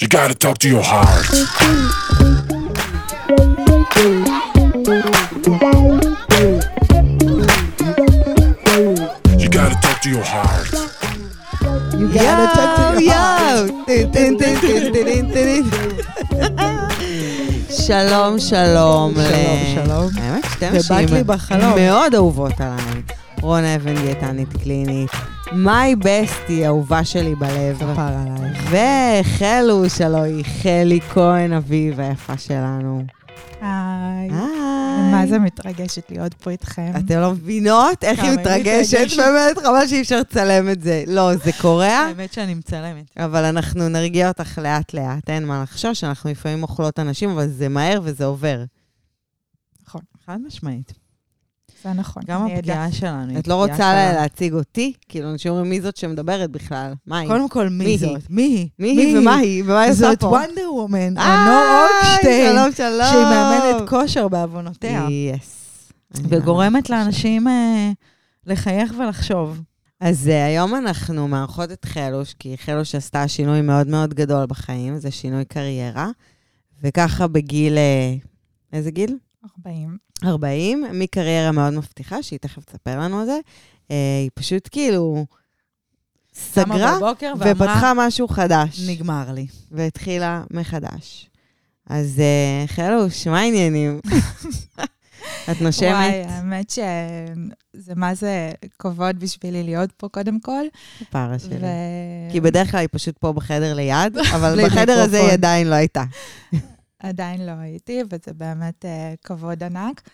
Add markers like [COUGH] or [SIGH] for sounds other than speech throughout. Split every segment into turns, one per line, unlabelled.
You gotta talk to your heart. You gotta talk to your heart.
You gotta talk to your heart.
שלום, שלום.
שלום, שלום.
האמת שתי נשים. מאוד אהובות עליי. רון אבן, דיאטנית קלינית. מיי בסטי, אהובה שלי בלב.
כפר עלייך.
וחלו שלו היא חלי כהן, אביב היפה שלנו.
היי. מה זה מתרגשת להיות פה איתכם.
אתם לא מבינות איך היא מתרגשת. באמת, חבל שאי אפשר לצלם את זה. לא, זה קורה,
האמת שאני מצלמת.
אבל אנחנו נרגיע אותך לאט-לאט, אין מה לחשוש, אנחנו לפעמים אוכלות אנשים, אבל זה מהר וזה עובר.
נכון,
חד משמעית.
זה נכון.
גם הפגיעה שלנו היא
את לא רוצה להציג אותי? כאילו, אנשים אומרים, מי זאת שמדברת בכלל? מה היא?
קודם כל,
מי?
זאת? מי היא?
מי היא ומה היא? ומה היא עושה
זאת
פה?
וונדר וומן,
היי,
אלנור אורקשטיין,
שלום, שלום.
שהיא מאמנת כושר בעוונותיה,
יס.
וגורמת לאנשים אה, לחייך ולחשוב.
אז אה, היום אנחנו מארחות את חלוש, כי חלוש עשתה שינוי מאוד מאוד גדול בחיים, זה שינוי קריירה. וככה בגיל, אה, איזה גיל?
40.
40, מקריירה מאוד מבטיחה, שהיא תכף תספר לנו על זה. אה, היא פשוט כאילו סגרה ופתחה משהו חדש,
נגמר לי.
והתחילה מחדש. אז אה, חלוש, מה העניינים? [LAUGHS] את נושמת?
וואי, האמת שזה מה זה כבוד בשבילי להיות פה קודם כל.
פרה שלי.
ו...
כי בדרך כלל היא פשוט פה בחדר ליד, אבל בחדר הזה היא. עדיין לא הייתה.
עדיין לא הייתי, וזה באמת אה, כבוד ענק.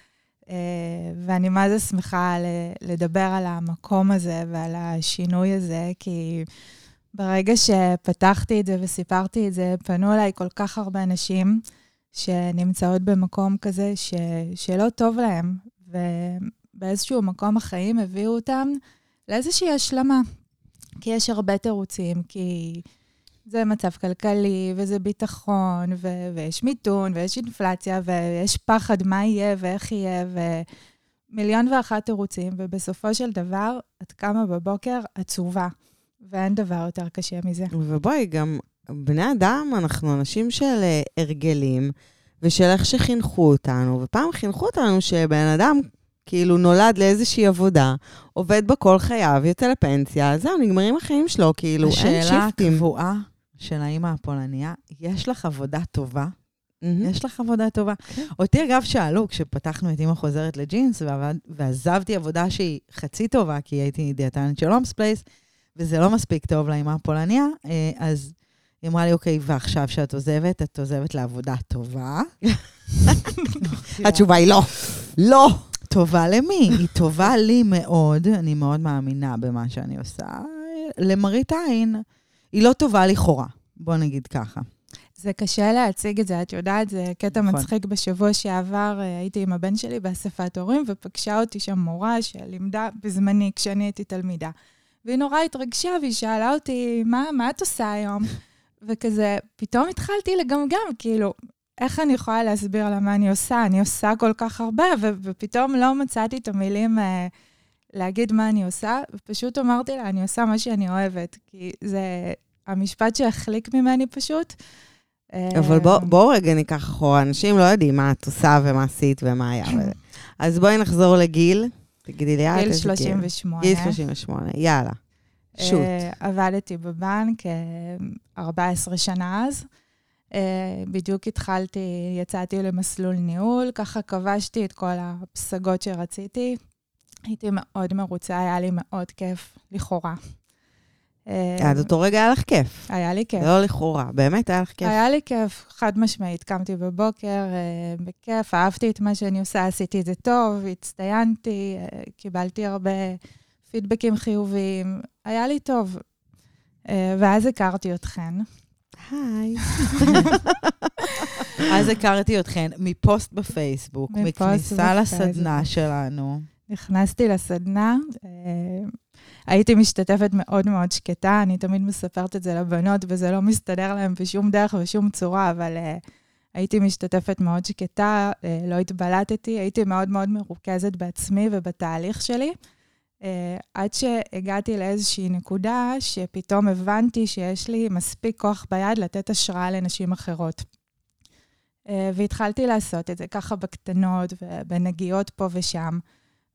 אה, ואני מה זה שמחה לדבר על המקום הזה ועל השינוי הזה, כי ברגע שפתחתי את זה וסיפרתי את זה, פנו אליי כל כך הרבה נשים שנמצאות במקום כזה ש- שלא טוב להם, ובאיזשהו מקום החיים הביאו אותם לאיזושהי השלמה. כי יש הרבה תירוצים, כי זה מצב כלכלי, וזה ביטחון, ו- ויש מיתון, ויש אינפלציה, ויש פחד מה יהיה ואיך יהיה, ומיליון ואחת תירוצים, ובסופו של דבר, את קמה בבוקר עצובה, ואין דבר יותר קשה מזה.
ובואי, גם בני אדם, אנחנו אנשים של אה, הרגלים, ושל איך שחינכו אותנו. ופעם חינכו אותנו שבן אדם כאילו נולד לאיזושהי עבודה, עובד בה כל חייו, יוצא לפנסיה, זהו, נגמרים החיים שלו, כאילו, אין
השאלה
shift ים.
הקבועה של האימא הפולניה, יש לך עבודה טובה?
מהמם.
יש לך עבודה טובה?
כן.
אותי אגב שאלו, כשפתחנו את אימא חוזרת לג'ינס, ועבד, ועזבתי עבודה שהיא חצי טובה, כי הייתי דיאטנית של Holmes Place, וזה לא מספיק טוב לאימא הפולניה, אה, אז היא אמרה לי, אוקיי, ועכשיו שאת עוזבת, את עוזבת לעבודה טובה. [LAUGHS]
התשובה היא לא. לא.
טובה למי? היא טובה לי מאוד, אני מאוד מאמינה במה שאני עושה. למראית עין, היא לא טובה לכאורה, בוא נגיד ככה.
זה קשה להציג את זה, את יודעת, זה קטע
נכון.
מצחיק. בשבוע שעבר אה, הייתי עם הבן שלי באספת הורים, ופגשה אותי שם מורה שלימדה בזמני, כשאני הייתי תלמידה. והיא נורא התרגשה, והיא שאלה אותי, מה, מה את עושה היום? [LAUGHS] וכזה, פתאום התחלתי לגמגם, כאילו, איך אני יכולה להסביר לה מה אני עושה? אני עושה כל כך הרבה, ו- ופתאום לא מצאתי את המילים אה, להגיד מה אני עושה, ופשוט אמרתי לה, אני עושה מה שאני אוהבת. כי זה המשפט שהחליק ממני פשוט.
אבל בוא-
אה,
בואו רגע ניקח אחורה, אנשים לא יודעים מה את עושה ומה עשית ומה היה. [CLEARS THROAT] אז בואי נחזור לגיל. תגידי לי,
גיל
איזה
38.
גיל 38, יאללה. שוט.
אה, עבדתי בבנק אה, 14 שנה אז. אה, בדיוק התחלתי, יצאתי למסלול ניהול, ככה כבשתי את כל הפסגות שרציתי. הייתי מאוד מרוצה, היה לי מאוד כיף, לכאורה. אה,
עד אותו רגע היה לך כיף.
היה לי כיף.
לא לכאורה, באמת היה לך כיף.
היה לי כיף, חד משמעית. קמתי בבוקר, אה, בכיף, אהבתי את מה שאני עושה, עשיתי את זה טוב, הצטיינתי, אה, קיבלתי הרבה פידבקים חיוביים, היה לי טוב. אה, ואז הכרתי אתכן.
היי. [LAUGHS]
אז הכרתי אתכן מפוסט בפייסבוק,
מפוסט
מכניסה
בפייסבוק.
לסדנה שלנו.
נכנסתי לסדנה, אה, הייתי משתתפת מאוד מאוד שקטה, אני תמיד מספרת את זה לבנות, וזה לא מסתדר להם בשום דרך ושום צורה, אבל אה, הייתי משתתפת מאוד שקטה, אה, לא התבלטתי, הייתי מאוד מאוד מרוכזת בעצמי ובתהליך שלי. עד שהגעתי לאיזושהי נקודה שפתאום הבנתי שיש לי מספיק כוח ביד לתת השראה לנשים אחרות. והתחלתי לעשות את זה ככה בקטנות ובנגיעות פה ושם.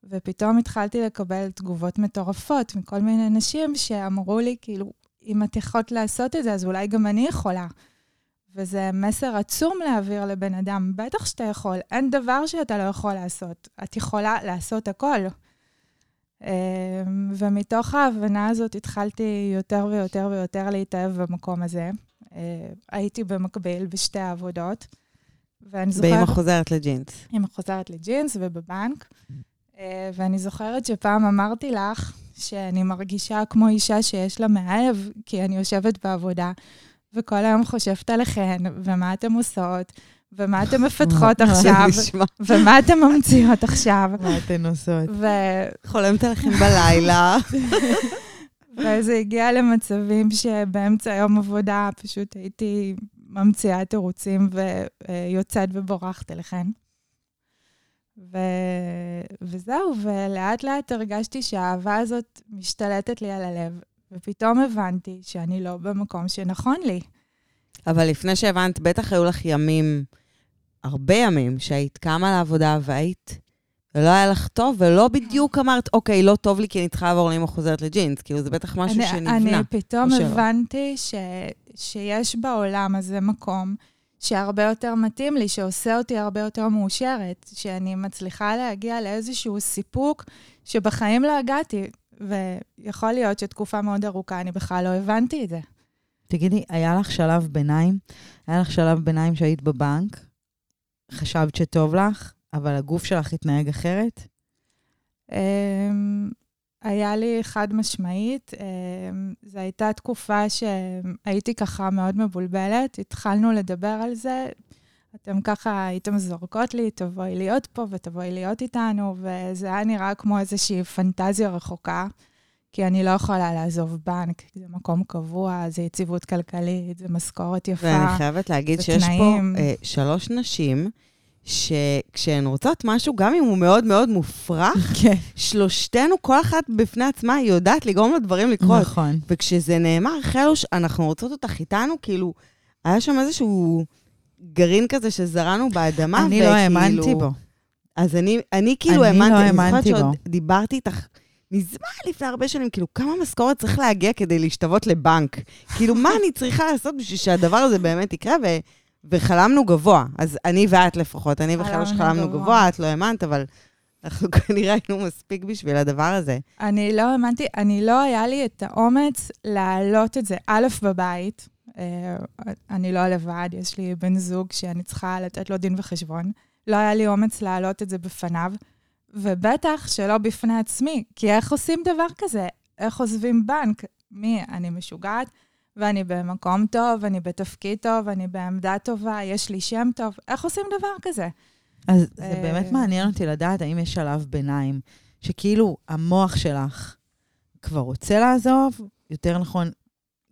ופתאום התחלתי לקבל תגובות מטורפות מכל מיני נשים שאמרו לי, כאילו, אם את יכולת לעשות את זה, אז אולי גם אני יכולה. וזה מסר עצום להעביר לבן אדם. בטח שאתה יכול, אין דבר שאתה לא יכול לעשות. את יכולה לעשות הכל. אמ, ומתוך ההבנה הזאת התחלתי יותר ויותר ויותר להתאהב במקום הזה. אה, הייתי במקביל בשתי העבודות.
ואני זוכרת... באמא חוזרת לג'ינס.
אמא חוזרת לג'ינס ובבנק. אה, ואני זוכרת שפעם אמרתי לך שאני מרגישה כמו אישה שיש לה מאהב, כי אני יושבת בעבודה, וכל היום חושבת עליכן, ומה אתן עושות, ומה אתן מפתחות [LAUGHS] עכשיו, ומה אתן ממציאות עכשיו.
מה אתן עושות.
חולמת עליכם בלילה. [LAUGHS]
וזה הגיע למצבים שבאמצע יום עבודה פשוט הייתי ממציאה תירוצים ויוצאת ובורחת אליכן. ו... וזהו, ולאט לאט הרגשתי שהאהבה הזאת משתלטת לי על הלב, ופתאום הבנתי שאני לא במקום שנכון לי.
אבל לפני שהבנת, בטח היו לך ימים, הרבה ימים, שהיית קמה לעבודה והיית, ולא היה לך טוב, ולא בדיוק אמרת, אוקיי, לא טוב לי כי אני צריכה לעבור לאמא חוזרת לג'ינס. כאילו, זה בטח משהו
אני,
שנבנה.
אני פתאום הבנתי ש... שיש בעולם הזה מקום שהרבה יותר מתאים לי, שעושה אותי הרבה יותר מאושרת, שאני מצליחה להגיע לאיזשהו סיפוק שבחיים לא הגעתי, ויכול להיות שתקופה מאוד ארוכה אני בכלל לא הבנתי את זה.
תגידי, היה לך שלב ביניים? היה לך שלב ביניים שהיית בבנק, חשבת שטוב לך, אבל הגוף שלך התנהג אחרת?
היה לי חד משמעית. אמ, זו הייתה תקופה שהייתי ככה מאוד מבולבלת. התחלנו לדבר על זה. אתם ככה הייתם זורקות לי, תבואי להיות פה ותבואי להיות איתנו, וזה היה נראה כמו איזושהי פנטזיה רחוקה, כי אני לא יכולה לעזוב בנק, זה מקום קבוע, זה יציבות כלכלית, זה משכורת יפה,
ואני חייבת להגיד שיש תנאים. פה אה, שלוש נשים שכשהן רוצות משהו, גם אם הוא מאוד מאוד מופרך, [LAUGHS] כן. שלושתנו, כל אחת בפני עצמה, יודעת לגרום לדברים לקרות.
נכון.
וכשזה נאמר, חלוש, אנחנו רוצות אותך איתנו, כאילו, היה שם איזשהו גרעין כזה שזרענו באדמה,
אני לא האמנתי בו.
אז אני, אני כאילו האמנתי, אני לא האמנתי בו. אני זוכרת שעוד דיברתי איתך מזמן, לפני הרבה שנים, כאילו, כמה משכורת צריך להגיע כדי להשתוות לבנק? כאילו, מה אני צריכה לעשות בשביל שהדבר הזה באמת יקרה? ו... וחלמנו גבוה. אז אני ואת לפחות, אני וחלוש חלמנו גבוה. גבוה, את לא האמנת, אבל אנחנו [LAUGHS] כנראה היינו מספיק בשביל הדבר הזה.
אני לא האמנתי, אני לא היה לי את האומץ להעלות את זה, א', בבית. אה, אני לא לבד, יש לי בן זוג שאני צריכה לתת לו דין וחשבון. לא היה לי אומץ להעלות את זה בפניו, ובטח שלא בפני עצמי, כי איך עושים דבר כזה? איך עוזבים בנק? מי? אני משוגעת? ואני במקום טוב, אני בתפקיד טוב, אני בעמדה טובה, יש לי שם טוב. איך עושים דבר כזה?
אז זה אה, באמת מעניין אותי לדעת האם יש שלב ביניים, שכאילו המוח שלך כבר רוצה לעזוב, יותר נכון,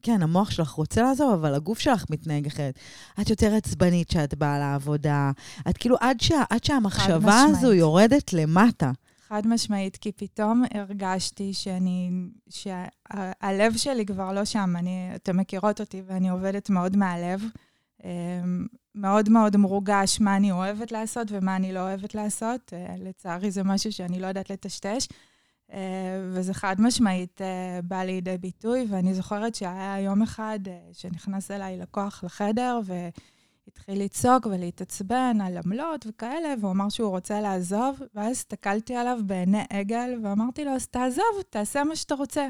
כן, המוח שלך רוצה לעזוב, אבל הגוף שלך מתנהג אחרת. את יותר עצבנית כשאת באה לעבודה. את כאילו, עד, שה, עד שהמחשבה הזו יורדת למטה.
חד משמעית, כי פתאום הרגשתי שאני, שהלב שלי כבר לא שם. אני, אתן מכירות אותי ואני עובדת מאוד מהלב. אמ, מאוד מאוד מורגש מה אני אוהבת לעשות ומה אני לא אוהבת לעשות. אה, לצערי זה משהו שאני לא יודעת לטשטש. אה, וזה חד משמעית אה, בא לידי ביטוי, ואני זוכרת שהיה יום אחד שנכנס אליי לקוח לחדר, ו... התחיל לצעוק ולהתעצבן על עמלות וכאלה, והוא אמר שהוא רוצה לעזוב, ואז הסתכלתי עליו בעיני עגל, ואמרתי לו, אז תעזוב, תעשה מה שאתה רוצה.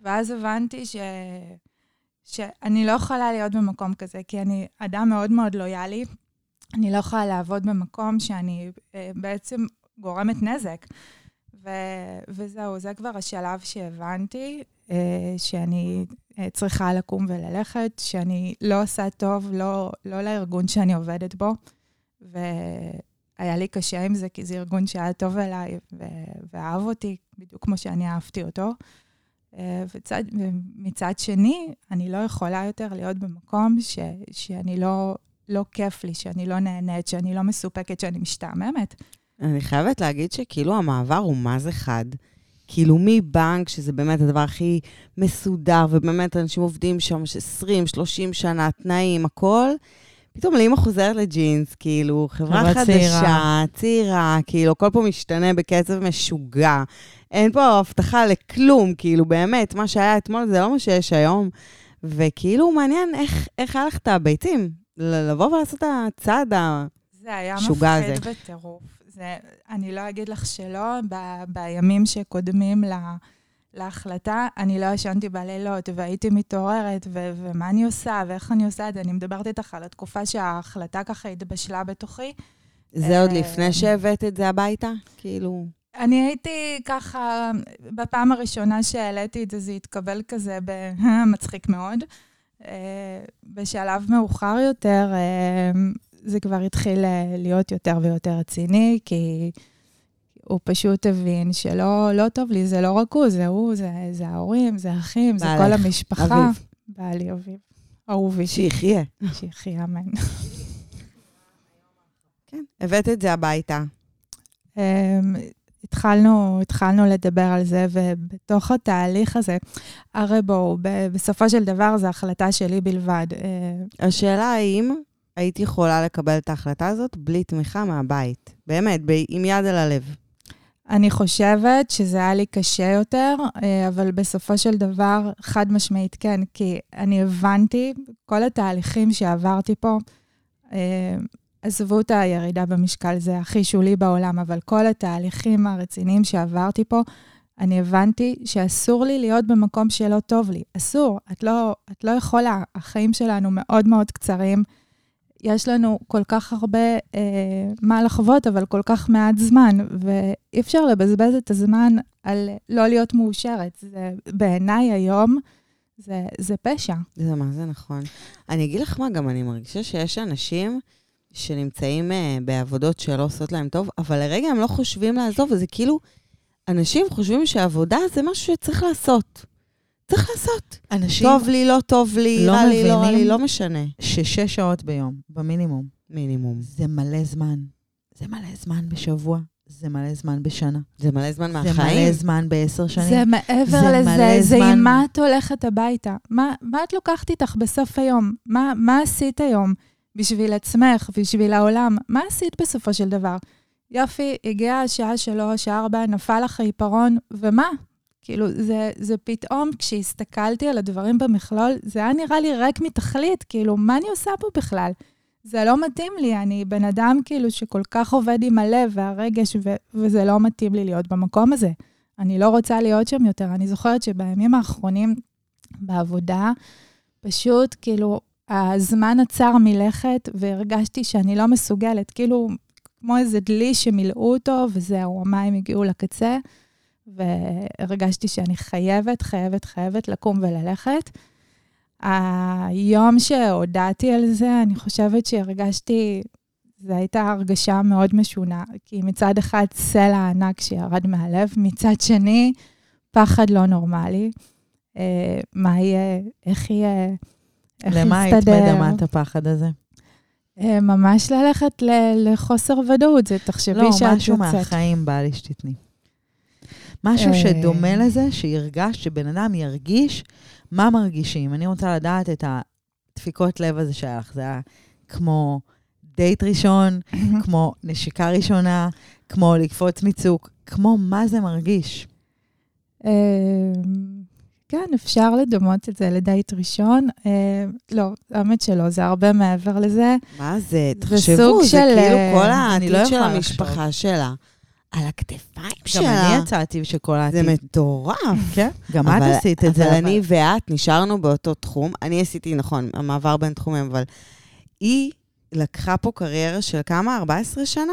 ואז הבנתי ש... שאני לא יכולה להיות במקום כזה, כי אני אדם מאוד מאוד לויאלי. אני לא יכולה לעבוד במקום שאני אה, בעצם גורמת נזק. ו... וזהו, זה כבר השלב שהבנתי, אה, שאני אה, צריכה לקום וללכת, שאני לא עושה טוב, לא, לא לארגון שאני עובדת בו, והיה לי קשה עם זה, כי זה ארגון שהיה טוב אליי ואהב אותי, בדיוק כמו שאני אהבתי אותו. אה, וצד, ומצד שני, אני לא יכולה יותר להיות במקום ש, שאני לא, לא כיף לי, שאני לא נהנית, שאני לא מסופקת, שאני משתעממת.
אני חייבת להגיד שכאילו המעבר הוא מה זה חד. כאילו מבנק, שזה באמת הדבר הכי מסודר, ובאמת אנשים עובדים שם 20, 30 שנה, תנאים, הכל. פתאום לאמא חוזרת לג'ינס, כאילו, חברה חדשה,
צעירה.
צעירה, כאילו, הכל פה משתנה בקצב משוגע. אין פה הבטחה לכלום, כאילו, באמת, מה שהיה אתמול זה לא מה שיש היום. וכאילו, מעניין איך, איך היה לך את הביצים, לבוא ולעשות את הצעד ה...
זה היה מפחיד בטירוף. זה, אני לא אגיד לך שלא, ב, בימים שקודמים לה, להחלטה, אני לא ישנתי בלילות, והייתי מתעוררת, ו, ומה אני עושה, ואיך אני עושה את זה. אני מדברת איתך על התקופה שההחלטה ככה התבשלה בתוכי.
זה עוד
אה,
לפני שהבאת את זה הביתה? כאילו...
אני הייתי ככה, בפעם הראשונה שהעליתי את זה, זה התקבל כזה במצחיק [LAUGHS] מאוד. אה, בשלב מאוחר יותר, אה, זה כבר התחיל אה, להיות יותר ויותר רציני, כי הוא פשוט הבין שלא לא טוב לי, זה לא רק הוא, זה הוא, זה, זה ההורים, זה האחים, זה כל המשפחה.
אביב.
בעלי אביב. אהובי,
שיחיה.
שיחיה, אמן.
כן. הבאת את זה הביתה.
אמ, התחלנו, התחלנו לדבר על זה, ובתוך התהליך הזה, הרי בואו, בסופו של דבר זו החלטה שלי בלבד. אה,
השאלה האם היית יכולה לקבל את ההחלטה הזאת בלי תמיכה מהבית. באמת, ב- עם יד על הלב.
אני חושבת שזה היה לי קשה יותר, אה, אבל בסופו של דבר, חד משמעית כן, כי אני הבנתי, כל התהליכים שעברתי פה, אה, עזבו את הירידה במשקל, זה הכי שולי בעולם, אבל כל התהליכים הרציניים שעברתי פה, אני הבנתי שאסור לי להיות במקום שלא טוב לי. אסור, את לא, את לא יכולה. החיים שלנו מאוד מאוד קצרים. יש לנו כל כך הרבה אה, מה לחוות, אבל כל כך מעט זמן, ואי אפשר לבזבז את הזמן על לא להיות מאושרת. זה, בעיניי היום, זה, זה פשע.
זה מה, זה נכון. אני אגיד לך מה, גם אני מרגישה שיש אנשים שנמצאים uh, בעבודות שלא עושות להם טוב, אבל לרגע הם לא חושבים לעזוב, וזה כאילו, אנשים חושבים שעבודה זה משהו שצריך לעשות. צריך לעשות.
אנשים
טוב לי, לא טוב לי,
לא
רע לי, לא רע לי. לא משנה.
ששש שעות ביום, במינימום,
מינימום.
זה מלא זמן. זה מלא זמן בשבוע, זה מלא זמן בשנה.
זה מלא זמן
זה
מהחיים.
מלא זמן בעשר שנים.
זה מעבר
זה
לזה, זה
זמן.
עם מה את הולכת הביתה. מה, מה את לוקחת איתך בסוף היום? מה, מה עשית היום בשביל עצמך, בשביל העולם? מה עשית בסופו של דבר? יופי, הגיעה השעה שלוש, ארבע, נפל לך העיפרון, ומה? כאילו, זה, זה פתאום, כשהסתכלתי על הדברים במכלול, זה היה נראה לי ריק מתכלית, כאילו, מה אני עושה פה בכלל? זה לא מתאים לי, אני בן אדם כאילו שכל כך עובד עם הלב והרגש, ו- וזה לא מתאים לי להיות במקום הזה. אני לא רוצה להיות שם יותר. אני זוכרת שבימים האחרונים בעבודה, פשוט כאילו, הזמן עצר מלכת, והרגשתי שאני לא מסוגלת, כאילו, כמו איזה דלי שמילאו אותו, וזהו, המים הגיעו לקצה, והרגשתי שאני חייבת, חייבת, חייבת לקום וללכת. היום שהודעתי על זה, אני חושבת שהרגשתי, זו הייתה הרגשה מאוד משונה, כי מצד אחד סלע ענק שירד מהלב, מצד שני, פחד לא נורמלי. אה, מה יהיה, איך יהיה, איך
למה
יסתדר.
מדמה את הפחד הזה?
אה, ממש ללכת ל- לחוסר ודאות, זה תחשבי
לא,
שאת
משהו
יוצאת.
מהחיים בא לי שתתני. משהו
אה.
שדומה לזה, שירגש, שבן אדם ירגיש מה מרגישים. אני רוצה לדעת את הדפיקות לב הזה שהיה לך. זה היה כמו דייט ראשון, כמו נשיקה ראשונה, כמו לקפוץ מצוק, כמו מה זה מרגיש.
אה, כן, אפשר לדמות את זה לדייט ראשון. אה, לא, האמת שלא, זה הרבה מעבר לזה.
מה זה?
זה
תחשבו, זה
של,
כאילו
אה,
כל
לא
העתיד של
יכולה
המשפחה שלה. על הכתפיים
גם
שלה.
אני יצאתי שכל
זה
העתיד.
מטורף. [LAUGHS]
כן, גם את עשית את זה.
אבל אני ואת נשארנו באותו תחום. אני עשיתי, נכון, המעבר בין תחומים, אבל היא לקחה פה קריירה של כמה? 14 שנה?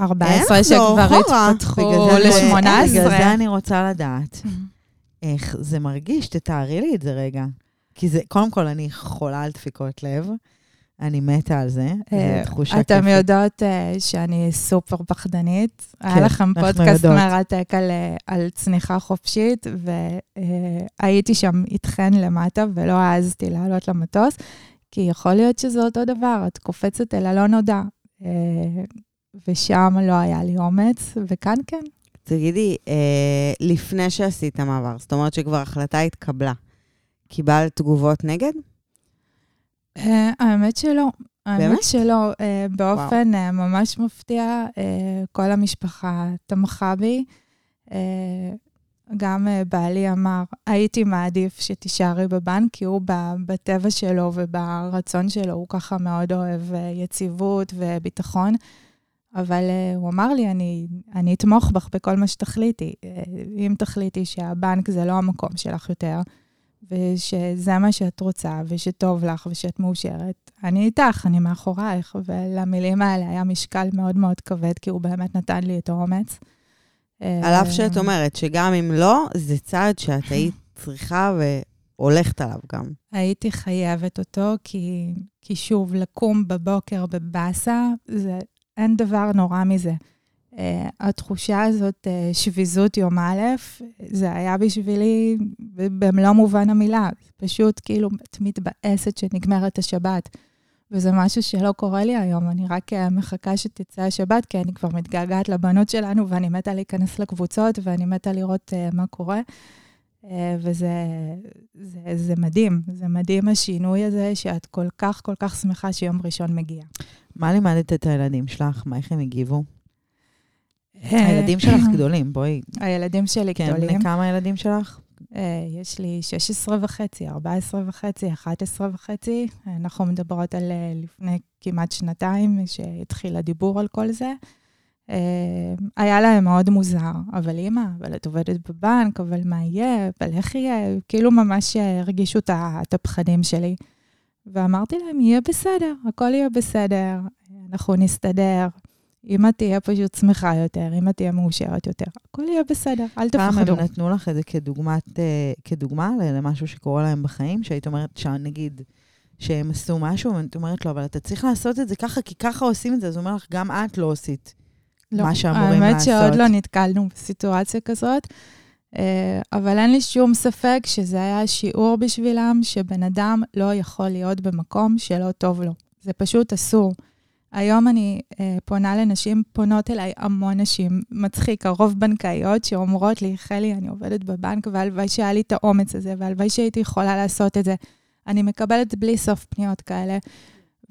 14
אין, לא,
שכבר. התפתחו
בגלל זה אני-
ל-18.
בגלל זה אני רוצה לדעת איך זה מרגיש, תתארי לי את זה רגע. כי זה, קודם כל, אני חולה על דפיקות לב, אני מתה על זה, זו
אה,
תחושה
אתם
כיפית.
יודעות אה, שאני סופר פחדנית. היה
כן,
לכם
אנחנו
פודקאסט. מרתק על, אה, צניחה חופשית, והייתי שם איתכן למטה ולא העזתי לעלות למטוס, כי יכול להיות שזה אותו דבר, את קופצת אל הלא נודע. אה, ושם לא היה לי אומץ, וכאן כן.
תגידי, אה, לפני שעשית מעבר, זאת אומרת שכבר החלטה התקבלה, קיבלת תגובות נגד?
אה, האמת שלא.
באמת?
האמת שלא. אה, באופן אה, ממש מפתיע, כל המשפחה תמכה בי. גם בעלי אמר, הייתי מעדיף שתישארי בבנק, כי הוא בטבע שלו וברצון שלו, הוא ככה מאוד אוהב יציבות וביטחון. אבל הוא אמר לי, אני, אני אתמוך בך בכל מה שתחליטי. אם תחליטי שהבנק זה לא המקום שלך יותר, ושזה מה שאת רוצה, ושטוב לך, ושאת מאושרת, אני איתך, אני מאחורייך. ולמילים האלה היה משקל מאוד מאוד כבד, כי הוא באמת נתן לי את האומץ.
על אף שאת אומרת שגם אם לא, זה צעד שאת [LAUGHS] היית צריכה והולכת עליו גם.
הייתי חייבת אותו, כי, כי שוב, לקום בבוקר בבאסה, זה, אין דבר נורא מזה. Uh, התחושה הזאת, uh, שביזות יום א', זה היה בשבילי במלוא מובן המילה. פשוט כאילו, את מתבאסת שנגמרת השבת. וזה משהו שלא קורה לי היום, אני רק אה, מחכה שתצא השבת, כי אני כבר מתגעגעת לבנות שלנו, ואני מתה להיכנס לקבוצות, ואני מתה לראות uh, מה קורה. Uh, וזה זה, זה מדהים, זה מדהים השינוי הזה, שאת כל כך כל כך שמחה שיום ראשון מגיע.
מה לימדת את הילדים שלך? מה, איך הם הגיבו? הילדים שלך גדולים, בואי.
הילדים שלי
כן,
גדולים.
בני כמה הילדים שלך?
אה, יש לי 16 וחצי, 14 וחצי, 11 וחצי. אנחנו מדברות על אה, לפני כמעט שנתיים שהתחיל הדיבור על כל זה. אה, היה להם מאוד מוזר, אבל אימא, אבל את עובדת בבנק, אבל מה יהיה, אבל איך יהיה? כאילו ממש הרגישו את הפחדים שלי. ואמרתי להם, יהיה בסדר, הכל יהיה בסדר, אנחנו נסתדר. אמא תהיה פשוט שמחה יותר, אמא תהיה מאושרת יותר, הכל יהיה בסדר, אל
פעם
תפחדו.
הם נתנו לך את זה כדוגמת, אה, כדוגמה למשהו שקורה להם בחיים, שהיית אומרת, שנגיד, שהם עשו משהו, ואת אומרת לו, אבל אתה צריך לעשות את זה ככה, כי ככה עושים את זה, אז הוא אומר לך, גם את לא עשית. מה שאמורים
האמת
לעשות.
שעוד לא נתקלנו בסיטואציה כזאת, אה, אבל אין לי שום ספק שזה היה שיעור בשבילם, שבן אדם לא יכול להיות במקום שלא טוב לו. זה פשוט אסור. היום אני אה, פונה לנשים, פונות אליי המון נשים, מצחיק, הרוב בנקאיות שאומרות לי, חלי, אני עובדת בבנק, והלוואי שהיה לי את האומץ הזה, והלוואי שהייתי יכולה לעשות את זה. אני מקבלת בלי סוף פניות כאלה,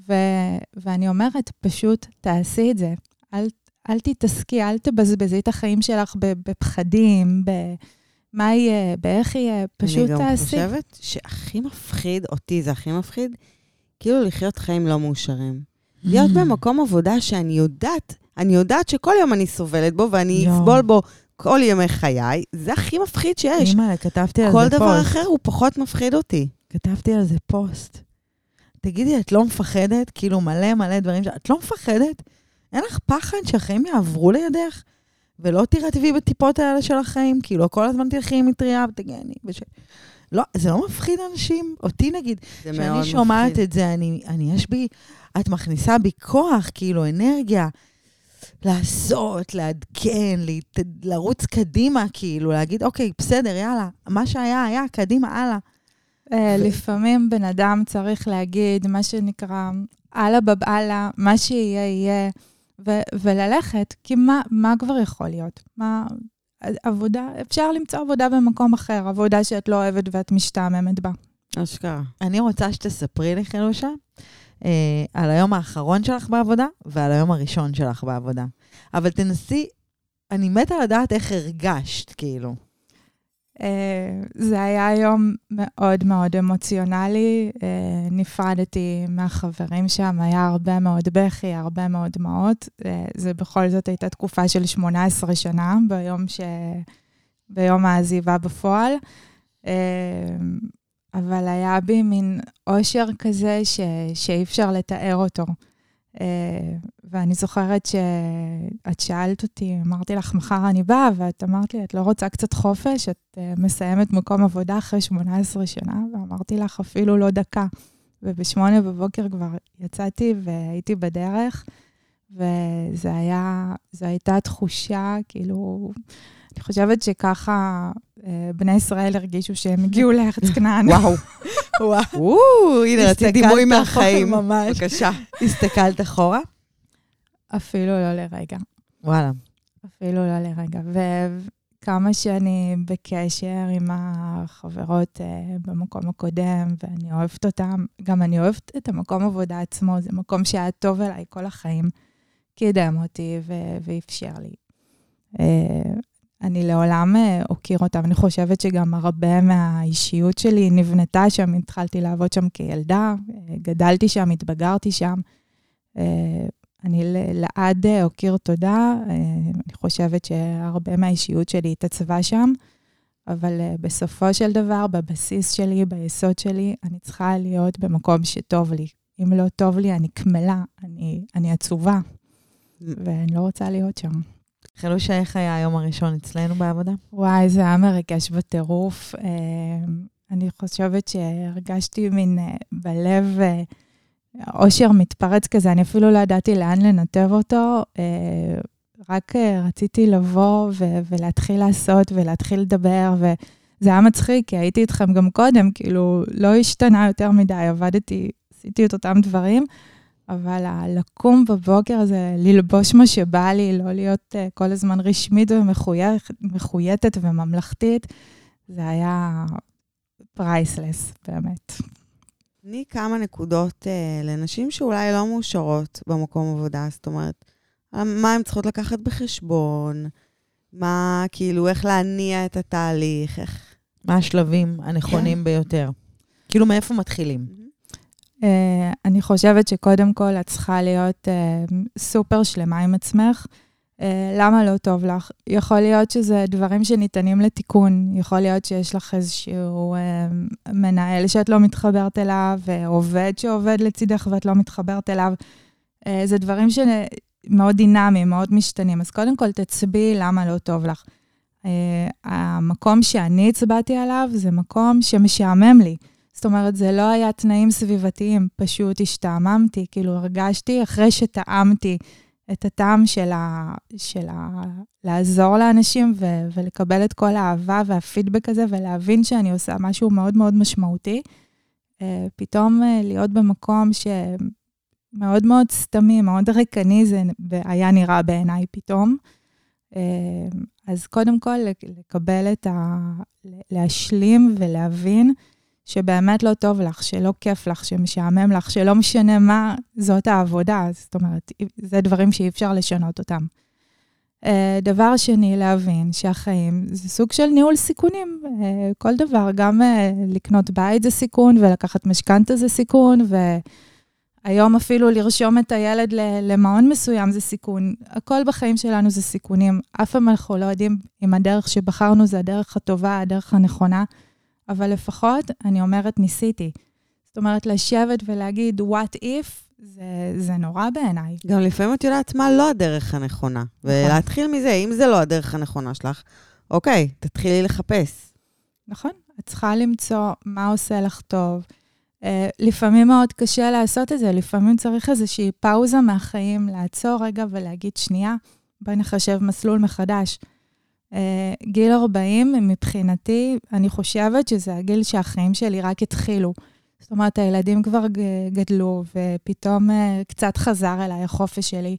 ו- ואני אומרת, פשוט תעשי את זה. אל, אל תתעסקי, אל תבזבזי את החיים שלך ב- בפחדים, במה יהיה, באיך יהיה, פשוט
אני גם
תעשי.
חושבת שהכי מפחיד, אותי זה הכי מפחיד, כאילו לחיות חיים לא מאושרים. להיות במקום עבודה שאני יודעת, אני יודעת שכל יום אני סובלת בו ואני. אסבול בו כל ימי חיי, זה הכי מפחיד שיש.
אימא'לה, כתבתי על
כל
זה
דבר
פוסט.
אחר הוא פחות מפחיד אותי.
כתבתי על זה פוסט. תגידי, את לא מפחדת? כאילו, מלא מלא דברים ש... את לא מפחדת? אין לך פחד שהחיים יעברו לידך? ולא תירטבי בטיפות האלה של החיים? כאילו, כל הזמן תלכי עם מטריה ותגני. וש... לא, זה לא מפחיד אנשים? אותי נגיד, כשאני
מפחיד.
שומעת את זה, אני, אני, יש בי, את מכניסה בי כוח, כאילו, אנרגיה. לעשות, לעדכן, להת... לרוץ קדימה, כאילו, להגיד, אוקיי, בסדר, יאללה, מה שהיה, היה, קדימה, הלאה.
אה,
ו-
לפעמים בן אדם צריך להגיד מה שנקרא, אללה בבאללה, מה שיהיה, יהיה, ו- וללכת, כי מה, מה כבר יכול להיות? מה, עבודה, אפשר למצוא עבודה במקום אחר, עבודה שאת לא אוהבת ואת משתעממת בה.
אשכרה.
אני רוצה שתספרי לי, חילושה, אה, על היום האחרון שלך בעבודה ועל היום הראשון שלך בעבודה. אבל תנסי, אני מתה לדעת איך הרגשת, כאילו.
אה, זה היה יום מאוד מאוד אמוציונלי. אה, נפרדתי מהחברים שם, היה הרבה מאוד בכי, הרבה מאוד דמעות. אה, זה בכל זאת הייתה תקופה של 18 שנה, ביום, ש... ביום העזיבה בפועל. אבל היה בי מין אושר כזה ש... שאי אפשר לתאר אותו. אה, ואני זוכרת שאת שאלת אותי, אמרתי לך, מחר אני באה, ואת אמרת לי, את לא רוצה קצת חופש? את אה, מסיימת מקום עבודה אחרי 18 שנה? ואמרתי לך, אפילו לא דקה. ובשמונה בבוקר כבר יצאתי והייתי בדרך, וזה היה, זו הייתה תחושה, כאילו, אני חושבת שככה אה, בני ישראל הרגישו שהם הגיעו לארץ [LAUGHS] כנען.
וואו.
וואו.
הנה, רציתי דימוי מהחיים.
ממש.
בבקשה.
הסתכלת אחורה?
אפילו לא לרגע.
וואלה.
אפילו לא לרגע. וכמה שאני בקשר עם החברות uh, במקום הקודם, ואני אוהבת אותם, גם אני אוהבת את המקום עבודה עצמו, זה מקום שהיה טוב אליי כל החיים, קידם אותי ואפשר לי. Uh, אני לעולם uh, אוקיר אותם. אני חושבת שגם הרבה מהאישיות שלי נבנתה שם, התחלתי לעבוד שם כילדה, uh, גדלתי שם, התבגרתי שם. Uh, אני לעד אוקיר תודה. אני חושבת שהרבה מהאישיות שלי התעצבה שם, אבל בסופו של דבר, בבסיס שלי, ביסוד שלי, אני צריכה להיות במקום שטוב לי. אם לא טוב לי, אני קמלה, אני, אני עצובה, ואני לא רוצה להיות שם.
חלושה, איך היה היום הראשון אצלנו בעבודה?
וואי, זה היה מרגש בטירוף. אה, אני חושבת שהרגשתי מין אה, בלב אה, אושר מתפרץ כזה, אני אפילו לא ידעתי לאן לנתב אותו. רק רציתי לבוא ו- ולהתחיל לעשות ולהתחיל לדבר, וזה היה מצחיק, כי הייתי איתכם גם קודם, כאילו, לא השתנה יותר מדי, עבדתי, עשיתי את אותם דברים. אבל לקום בבוקר הזה, ללבוש מה שבא לי, לא להיות uh, כל הזמן רשמית ומחויטת וממלכתית, זה היה פרייסלס, באמת.
תני כמה נקודות uh, לנשים שאולי לא מאושרות במקום עבודה, זאת אומרת, מה הן צריכות לקחת בחשבון, מה, כאילו, איך להניע את התהליך, איך...
מה השלבים הנכונים כן. ביותר? כאילו, מאיפה מתחילים?
Uh, אני חושבת שקודם כל את צריכה להיות uh, סופר שלמה עם עצמך. Uh, למה לא טוב לך? יכול להיות שזה דברים שניתנים לתיקון, יכול להיות שיש לך איזשהו uh, מנהל שאת לא מתחברת אליו, עובד שעובד לצידך ואת לא מתחברת אליו. Uh, זה דברים שמאוד דינמיים, מאוד משתנים. אז קודם כל תצביעי למה לא טוב לך. Uh, המקום שאני הצבעתי עליו זה מקום שמשעמם לי. זאת אומרת, זה לא היה תנאים סביבתיים, פשוט השתעממתי, כאילו הרגשתי אחרי שטעמתי את הטעם של, ה, של ה, לעזור לאנשים ו, ולקבל את כל האהבה והפידבק הזה ולהבין שאני עושה משהו מאוד מאוד משמעותי. אה, פתאום אה, להיות במקום שמאוד מאוד סתמי, מאוד ריקני, זה היה נראה בעיניי פתאום. אה, אז קודם כל, לקבל את ה... להשלים ולהבין שבאמת לא טוב לך, שלא כיף לך, שמשעמם לך, שלא משנה מה, זאת העבודה. זאת אומרת, זה דברים שאי אפשר לשנות אותם. Uh, דבר שני, להבין שהחיים זה סוג של ניהול סיכונים. Uh, כל דבר, גם uh, לקנות בית זה סיכון, ולקחת משכנתה זה סיכון, והיום אפילו לרשום את הילד למעון מסוים זה סיכון. הכל בחיים שלנו זה סיכונים. אף פעם אנחנו לא יודעים אם הדרך שבחרנו זה הדרך הטובה, הדרך הנכונה. אבל לפחות, אני אומרת, ניסיתי. זאת אומרת, לשבת ולהגיד, what if, זה, זה נורא בעיניי.
גם לפעמים את יודעת מה לא הדרך הנכונה. נכון. ולהתחיל מזה, אם זה לא הדרך הנכונה שלך, אוקיי, תתחילי לחפש.
נכון, את צריכה למצוא מה עושה לך טוב. Uh, לפעמים מאוד קשה לעשות את זה, לפעמים צריך איזושהי פאוזה מהחיים, לעצור רגע ולהגיד, שנייה, בואי נחשב מסלול מחדש. אה, גיל 40, מבחינתי, אני חושבת שזה הגיל שהחיים שלי רק התחילו. זאת אומרת, הילדים כבר גדלו, ופתאום אה, קצת חזר אליי החופש שלי.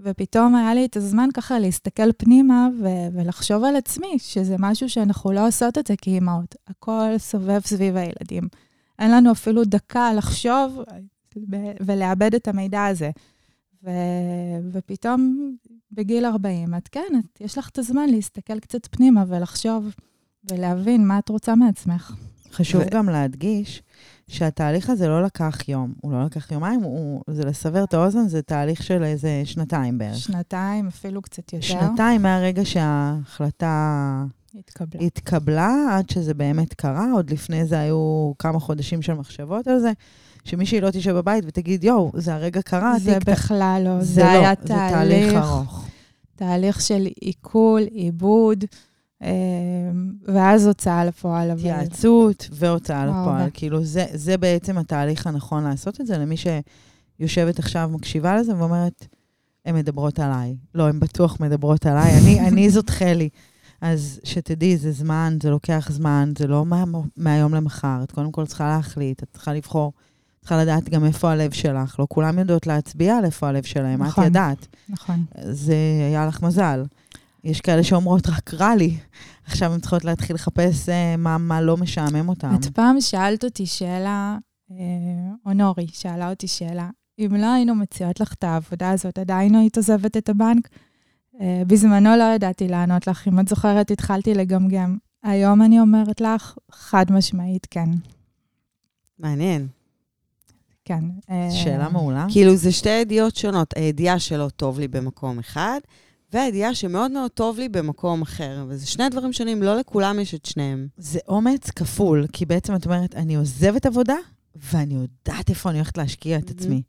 ופתאום היה לי את הזמן ככה להסתכל פנימה ו- ולחשוב על עצמי, שזה משהו שאנחנו לא עושות את זה כאימהות. הכל סובב סביב הילדים. אין לנו אפילו דקה לחשוב ולאבד את המידע הזה. ו- ופתאום בגיל 40, את כן, את, יש לך את הזמן להסתכל קצת פנימה ולחשוב ולהבין מה את רוצה מעצמך.
חשוב ו... גם להדגיש שהתהליך הזה לא לקח יום, הוא לא לקח יומיים, הוא, זה לסבר את האוזן, זה תהליך של איזה שנתיים בערך.
שנתיים, אפילו קצת יותר.
שנתיים מהרגע שההחלטה
התקבלה.
התקבלה, עד שזה באמת קרה, עוד לפני זה היו כמה חודשים של מחשבות על זה. שמישהי לא תשב בבית ותגיד, יואו, זה הרגע קרה.
זה
תיק,
בכלל לא,
זה, זה לא,
היה
זה תהליך, ארוך.
תהליך של עיכול, עיבוד, אה, ואז הוצאה לפועל.
התייעצות והוצאה לפועל. כאילו, זה, זה בעצם התהליך הנכון לעשות את זה, למי שיושבת עכשיו, מקשיבה לזה ואומרת, הן מדברות עליי. לא, הן בטוח מדברות עליי, אני, [LAUGHS] אני זאת חלי. אז שתדעי, זה זמן, זה לוקח זמן, זה לא מה, מהיום למחר. את קודם כל צריכה להחליט, את צריכה לבחור צריכה לדעת גם איפה הלב שלך. לא כולם יודעות להצביע על איפה הלב שלהם, נכון, את ידעת.
נכון.
זה היה לך מזל. יש כאלה שאומרות, רק רע לי. עכשיו הן צריכות להתחיל לחפש אה, מה, מה לא משעמם אותם.
את פעם שאלת אותי שאלה, אה, או נורי שאלה אותי שאלה, אם לא היינו מציעות לך את העבודה הזאת, עדיין היית עוזבת את הבנק? אה, בזמנו לא ידעתי לענות לך. אם את זוכרת, התחלתי לגמגם. היום אני אומרת לך, חד משמעית, כן.
מעניין.
כן. אה,
שאלה מעולה.
כאילו, זה שתי ידיעות שונות. הידיעה שלא טוב לי במקום אחד, והידיעה שמאוד מאוד טוב לי במקום אחר. וזה שני דברים שונים, לא לכולם יש את שניהם.
זה אומץ כפול, כי בעצם את אומרת, אני עוזבת עבודה, ואני יודעת איפה אני הולכת להשקיע את. עצמי.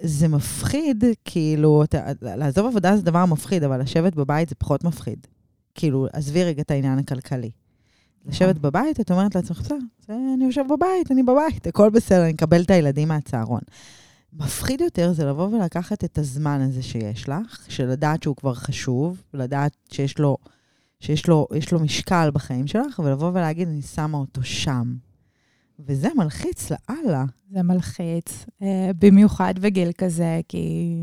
זה מפחיד, כאילו, אתה, לעזוב עבודה זה דבר מפחיד, אבל לשבת בבית זה פחות מפחיד. כאילו, עזבי רגע את העניין הכלכלי. לשבת בבית, את אומרת לעצמך, בסדר, זה- אני יושב בבית, אני בבית, הכל בסדר, אני אקבל את הילדים מהצהרון. מפחיד יותר זה לבוא ולקחת את הזמן הזה שיש לך, של לדעת שהוא כבר חשוב, לדעת שיש לו, שיש לו, יש לו משקל בחיים שלך, ולבוא ולהגיד, אני שמה אותו שם. וזה מלחיץ לאללה.
זה מלחיץ, אה, במיוחד בגיל כזה, כי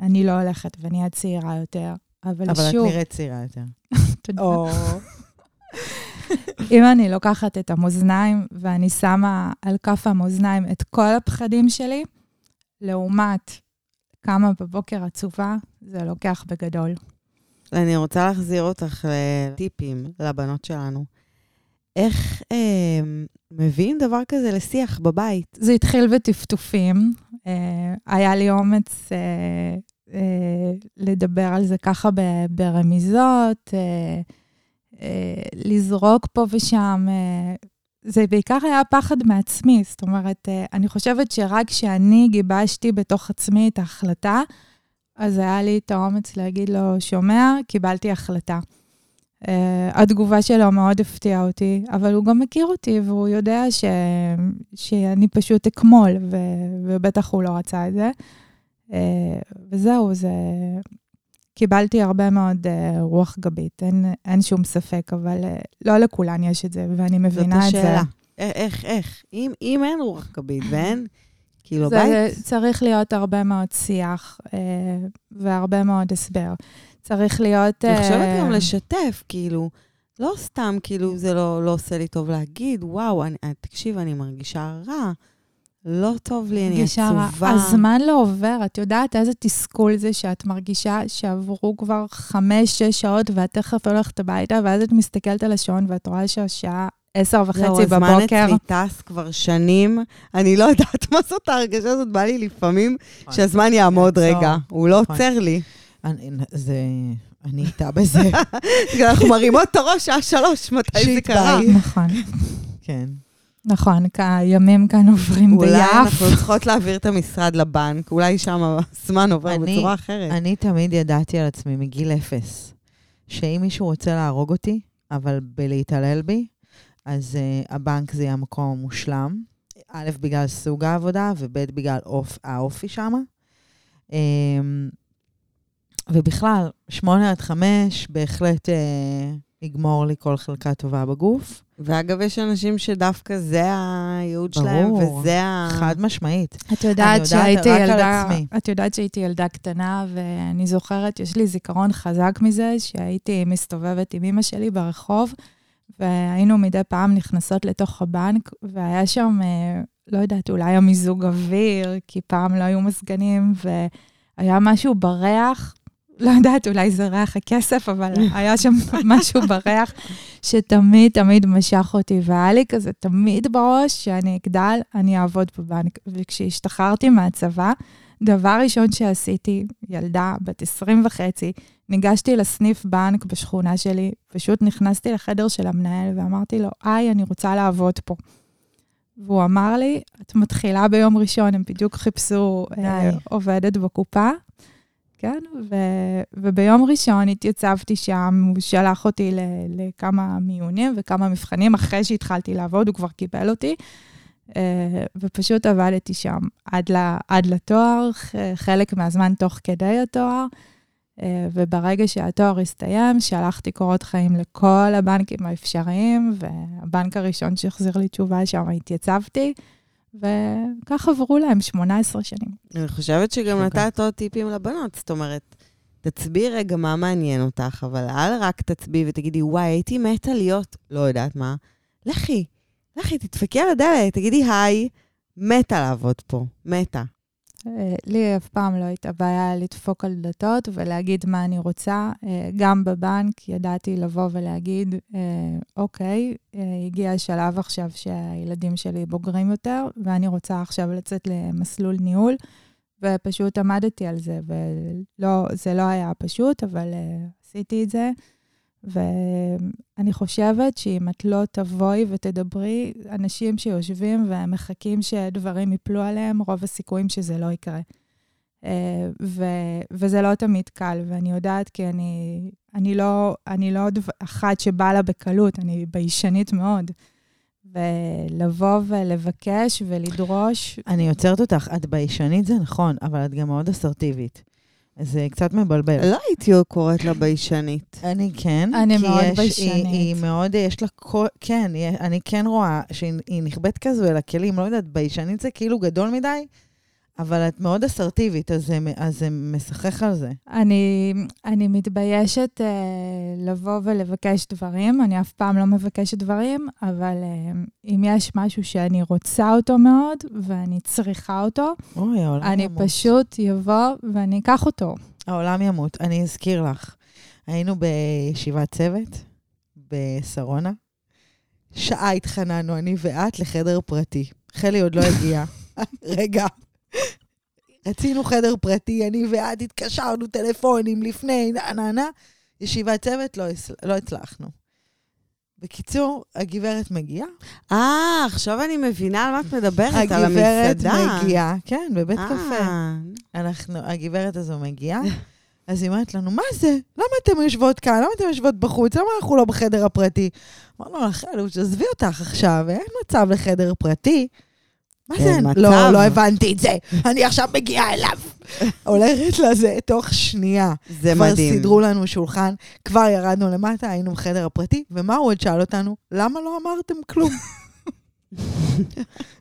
אני לא הולכת ונהיה צעירה יותר. אבל,
אבל את
שוב,
נראית צעירה יותר. [LAUGHS]
תודה. [LAUGHS] [LAUGHS] אם אני לוקחת את המאזניים ואני שמה על כף המאזניים את כל הפחדים שלי, לעומת כמה בבוקר עצובה, זה לוקח בגדול.
אני רוצה להחזיר אותך לטיפים לבנות שלנו. איך אה, מביאים דבר כזה לשיח בבית?
זה התחיל בטפטופים. אה, היה לי אומץ אה, אה, לדבר על זה ככה ברמיזות, אה, לזרוק פה ושם. אה, זה בעיקר היה פחד מעצמי, זאת אומרת, אה, אני חושבת שרק כשאני גיבשתי בתוך עצמי את ההחלטה, אז היה לי את האומץ להגיד לו, שומע, קיבלתי החלטה. Uh, התגובה שלו מאוד הפתיעה אותי, אבל הוא גם מכיר אותי, והוא יודע ש... שאני פשוט אקמול, ו... ובטח הוא לא רצה את זה. Uh, וזהו, זה... קיבלתי הרבה מאוד uh, רוח גבית, אין, אין שום ספק, אבל uh, לא לכולן יש את זה, ואני מבינה
זאת
את זה.
השאלה. איך, איך? אם, אם אין רוח גבית ואין, כאילו,
זה
בית,
צריך להיות הרבה מאוד שיח uh, והרבה מאוד הסבר. צריך להיות...
אני חושבת
אה,
גם לשתף, כאילו, לא סתם, כאילו, זה לא, לא עושה לי טוב להגיד, וואו, אני- תקשיב, אני מרגישה רע, לא טוב לי, אני. עצובה.
הזמן לא עובר, את יודעת איזה תסכול זה שאת מרגישה שעברו כבר חמש, שש שעות ואת תכף הולכת הביתה, ואז את מסתכלת על השעון ואת רואה שהשעה עשר וחצי
זהו, הזמן
בבוקר.
אצלי טס כבר שנים, אני לא יודעת מה זאת ההרגשה הזאת, בא לי לפעמים שהזמן יעמוד. רגע, הוא לא
נכון.
עוצר לי.
אני, זה... אני איתה בזה. [LAUGHS]
אנחנו מרימות את הראש שעה שלוש, מתי זה קרה?
נכון,
כן.
נכון, כי הימים כאן [LAUGHS] עוברים
אולי
ביעף.
אנחנו צריכות להעביר את המשרד לבנק, אולי שם הזמן עובר
אני-
בצורה אחרת.
אני תמיד ידעתי על עצמי מגיל אפס, שאם מישהו רוצה להרוג אותי, אבל בלהתעלל בי, אז uh, הבנק זה יהיה המקום המושלם. א', בגלל סוג העבודה, וב', בגלל אופ, האופי שם. Um, ובכלל, שמונה עד חמש בהחלט uh, יגמור לי כל חלקה טובה בגוף.
ואגב, יש אנשים שדווקא זה הייעוד שלהם,
ברור.
וזה ה...
חד משמעית.
את יודעת שהייתי ילדה. את יודעת שהייתי ילדה קטנה, ואני זוכרת, יש לי זיכרון חזק מזה, שהייתי מסתובבת עם אמא שלי ברחוב, והיינו מדי פעם נכנסות לתוך הבנק, והיה שם, אה, לא יודעת, אולי המיזוג אוויר, כי פעם לא היו מזגנים, והיה משהו בריח, לא יודעת, אולי זה ריח הכסף, אבל היה שם [LAUGHS] משהו בריח שתמיד תמיד משך אותי, והיה לי כזה תמיד בראש שאני אגדל, אני אעבוד בבנק. וכשהשתחררתי מהצבא, דבר ראשון שעשיתי, ילדה בת 20 וחצי, ניגשתי לסניף בנק בשכונה שלי, פשוט נכנסתי לחדר של המנהל ואמרתי לו, היי, אני רוצה לעבוד פה. והוא אמר לי, את מתחילה ביום ראשון, הם בדיוק חיפשו אה. עובדת בקופה. כן, ו, וביום ראשון התייצבתי שם, הוא שלח אותי ל, לכמה מיונים וכמה מבחנים, אחרי שהתחלתי לעבוד, הוא כבר קיבל אותי, אה, ופשוט עבדתי שם עד, ל, עד לתואר, חלק מהזמן תוך כדי התואר, אה, וברגע שהתואר הסתיים, שלחתי קורות חיים לכל הבנקים האפשריים, והבנק הראשון שהחזיר לי תשובה שם התייצבתי, וכך עברו להם 18 שנים.
אני חושבת שגם. נתת עוד טיפים לבנות, זאת אומרת, תצביעי רגע מה מעניין אותך, אבל אל רק תצביעי ותגידי, וואי, הייתי מתה להיות, לא יודעת מה. לכי, לכי, תדפקי על הדלת, תגידי היי, מתה לעבוד פה, מתה.
אה, לי אף פעם לא הייתה בעיה לדפוק על דלתות ולהגיד מה אני רוצה. אה, גם בבנק ידעתי לבוא ולהגיד, אה, אוקיי, הגיע השלב עכשיו שהילדים שלי בוגרים יותר, ואני רוצה עכשיו לצאת למסלול ניהול, ופשוט עמדתי על זה, וזה לא היה פשוט, אבל עשיתי את זה. ואני חושבת שאם את לא תבואי ותדברי, אנשים שיושבים ומחכים שדברים יפלו עליהם, רוב הסיכויים שזה לא יקרה. אה, ו- וזה לא תמיד קל, ואני יודעת כי אני, אני לא, אני לא אחת שבאה לה בקלות, אני ביישנית מאוד. ולבוא ולבקש ולדרוש.
אני עוצרת אותך, את ביישנית זה נכון, אבל את גם מאוד אסרטיבית. זה קצת מבלבל.
לא הייתי קוראת לה ביישנית.
אני כן.
אני מאוד יש, ביישנית. היא,
היא מאוד, יש לה כל... כן, אני כן רואה שהיא נכבדת כזו אל הכלים, לא יודעת, ביישנית זה כאילו גדול מדי, אבל את מאוד אסרטיבית, אז זה, אז זה משחק על זה.
אני, אני מתביישת uh, לבוא ולבקש דברים, אני אף פעם לא מבקשת דברים, אבל uh, אם יש משהו שאני רוצה אותו מאוד, ואני צריכה אותו,
אוי,
אני
ימות.
פשוט יבוא ואני אקח אותו.
העולם ימות. אני אזכיר לך, היינו בישיבת צוות בשרונה, שעה התחננו, אני ואת, לחדר פרטי. חלי עוד לא הגיעה. [LAUGHS] רגע. רצינו חדר פרטי, אני ואת התקשרנו טלפונים לפני, נה נה נה. ישיבת צוות, לא, לא הצלחנו. בקיצור, הגברת מגיעה.
אה, עכשיו אני מבינה על מה את מדברת, על המסעדה.
הגברת מגיעה, כן, בבית 아. קפה. אנחנו, הגברת הזו מגיעה, אז היא אומרת לנו, מה זה? למה אתן יושבות כאן? למה אתן יושבות בחוץ? למה אנחנו לא בחדר הפרטי? אמרנו לה, חלוש, עזבי אותך עכשיו, אין מצב לחדר פרטי. מה זה? לא, לא הבנתי את זה. אני עכשיו מגיעה אליו. הולכת לזה תוך שנייה.
זה מדהים.
כבר סידרו לנו שולחן, כבר ירדנו למטה, היינו בחדר הפרטי, ומה הוא עוד שאל אותנו? למה לא אמרתם כלום? [LAUGHS]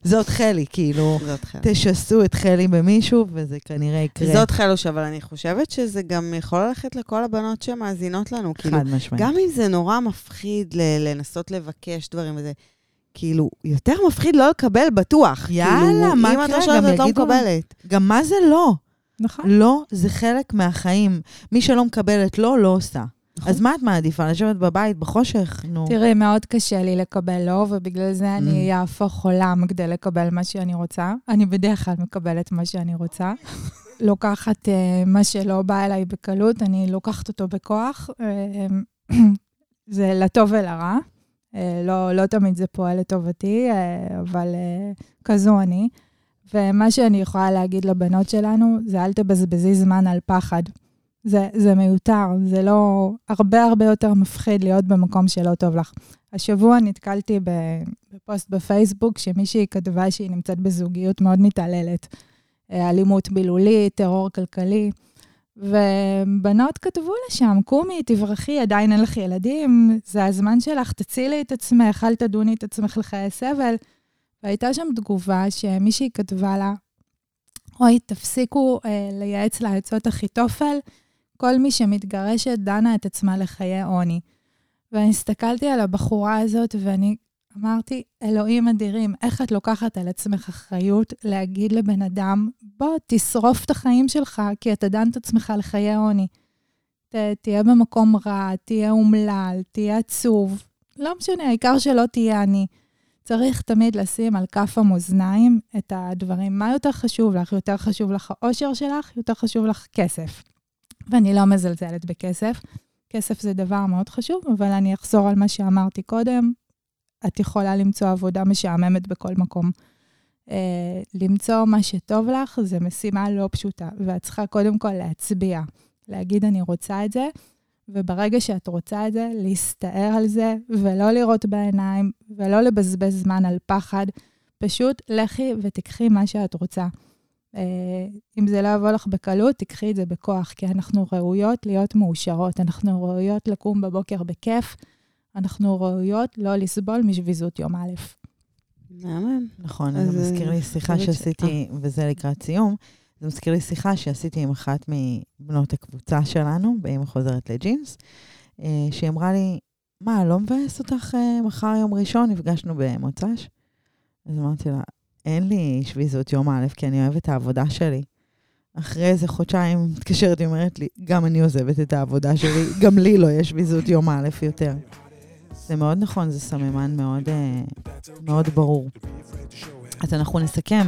זאת חלי, כאילו, זאת חלי. תשסו את חלי במישהו, וזה כנראה יקרה.
זאת חלוש, אבל אני חושבת שזה גם יכול ללכת לכל הבנות שמאזינות לנו.
חד כאילו, משמעית.
גם אם זה נורא מפחיד לנסות לבקש דברים וזה. כאילו, יותר מפחיד לא לקבל בטוח.
יאללה,
כאילו,
מה
קרה? אם את לא שואלת, את לא מקבלת.
גם מה זה לא?
נכון.
לא, זה חלק מהחיים. מי שלא מקבלת לא, לא עושה. נכון. אז מה את מעדיפה? לשבת בבית בחושך? נו.
תראי, מאוד קשה לי לקבל לא, ובגלל זה mm. אני אהפוך עולם כדי לקבל מה שאני רוצה. אני בדרך כלל מקבלת מה שאני רוצה. [LAUGHS] לוקחת uh, מה שלא בא אליי בקלות, אני לוקחת אותו בכוח. Uh, [CLEARS THROAT] זה לטוב ולרע. אה, לא, לא תמיד זה פועל לטובתי, אה, אבל אה, כזו אני. ומה שאני יכולה להגיד לבנות שלנו, זה אל תבזבזי זמן על פחד. זה, זה מיותר, זה לא... הרבה הרבה יותר מפחיד להיות במקום שלא טוב לך. השבוע נתקלתי בפוסט בפייסבוק שמישהי כתבה שהיא נמצאת בזוגיות מאוד מתעללת. אלימות מילולית, טרור כלכלי. ובנות כתבו לשם, קומי, תברחי, עדיין אין לך ילדים, זה הזמן שלך, תצילי את עצמך, אל תדוני את עצמך לחיי סבל. והייתה שם תגובה שמישהי כתבה לה, אוי, תפסיקו אה, לייעץ לה עצות אחיתופל, כל מי שמתגרשת דנה את עצמה לחיי עוני. ואני הסתכלתי על הבחורה הזאת, ואני אמרתי, אלוהים אדירים, איך את לוקחת על עצמך אחריות להגיד לבן אדם, בוא, תשרוף את החיים שלך, כי אתה דן את עצמך לחיי עוני. ת, תהיה במקום רע, תהיה אומלל, תהיה עצוב. לא משנה, העיקר שלא תהיה אני. צריך תמיד לשים על כף המאזניים את הדברים. מה יותר חשוב לך? יותר חשוב לך האושר שלך? יותר חשוב לך כסף. ואני לא מזלזלת בכסף. כסף זה דבר מאוד חשוב, אבל אני אחזור על מה שאמרתי קודם. את יכולה למצוא עבודה משעממת בכל מקום. Uh, למצוא מה שטוב לך זה משימה לא פשוטה, ואת צריכה קודם כל להצביע, להגיד אני רוצה את זה, וברגע שאת רוצה את זה, להסתער על זה, ולא לראות בעיניים, ולא לבזבז זמן על פחד, פשוט לכי ותיקחי מה שאת רוצה. Uh, אם זה לא יבוא לך בקלות, תיקחי את זה בכוח, כי אנחנו ראויות להיות מאושרות, אנחנו ראויות לקום בבוקר בכיף, אנחנו ראויות לא לסבול משביזות יום א'.
מהמם.
נכון, זה מזכיר לי שיחה שעשיתי, וזה לקראת סיום. זה מזכיר לי שיחה שעשיתי עם אחת מבנות הקבוצה שלנו, באמא חוזרת לג'ינס, אה, שהיא אמרה לי, מה, לא מבאס אותך אה, מחר יום ראשון? נפגשנו במוצ"ש. אז אמרתי לה, אין לי שביזות יום א', כי אני אוהבת את העבודה שלי. אחרי איזה חודשיים מתקשרת, היא אומרת לי, גם אני עוזבת את העבודה שלי, גם לי לא יש שביזות יום א' יותר. זה מאוד נכון, זה סממן מאוד, אה, מאוד ברור. אז אנחנו נסכם.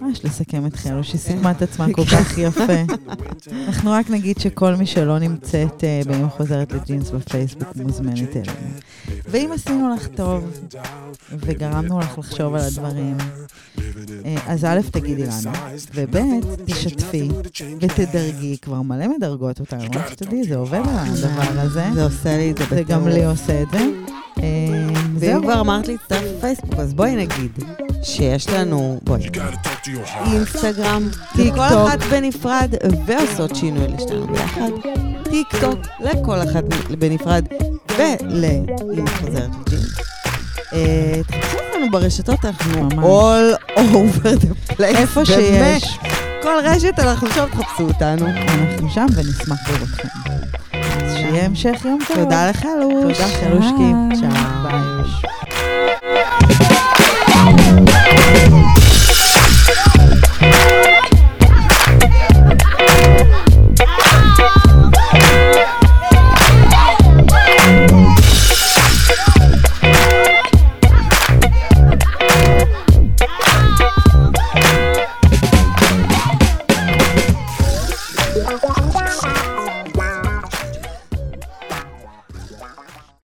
מה יש לסכם את חילו, שהיא סיכמה את עצמה כל כך [LAUGHS] יפה. [LAUGHS] אנחנו רק נגיד שכל מי שלא נמצאת אה, באם חוזרת לג'ינס בפייסבוק מוזמנת אלינו. ואם עשינו לך טוב וגרמנו לך לחשוב על הדברים, אה, אז א', תגידי לנו, וב', תשתפי ותדרגי, כבר מלא מדרגות אותנו, רק שתדעי, זה עובד הדבר הזה.
זה עושה לי את זה
זה גם לי עושה את זה. אה,
ואם. כבר אמרת להצטרף לפייסבוק, אז בואי נגיד שיש לנו, בואי. אינסטגרם,
טיק
כל
טוק.
אחת בנפרד, ועושות שינוי לשתינו ביחד. טיק טוק לכל אחת בנפרד, ולאמא חוזרת לג'ינס. אה, תחפשו אותנו ברשתות, אנחנו all over the place.
איפה. שיש,
כל רשת, אנחנו שם, תחפשו אותנו.
אנחנו שם ונשמח לראותכם. אז שיהיה המשך יום טוב.
תודה לחלוש.
תודה, חלושקי. ביי.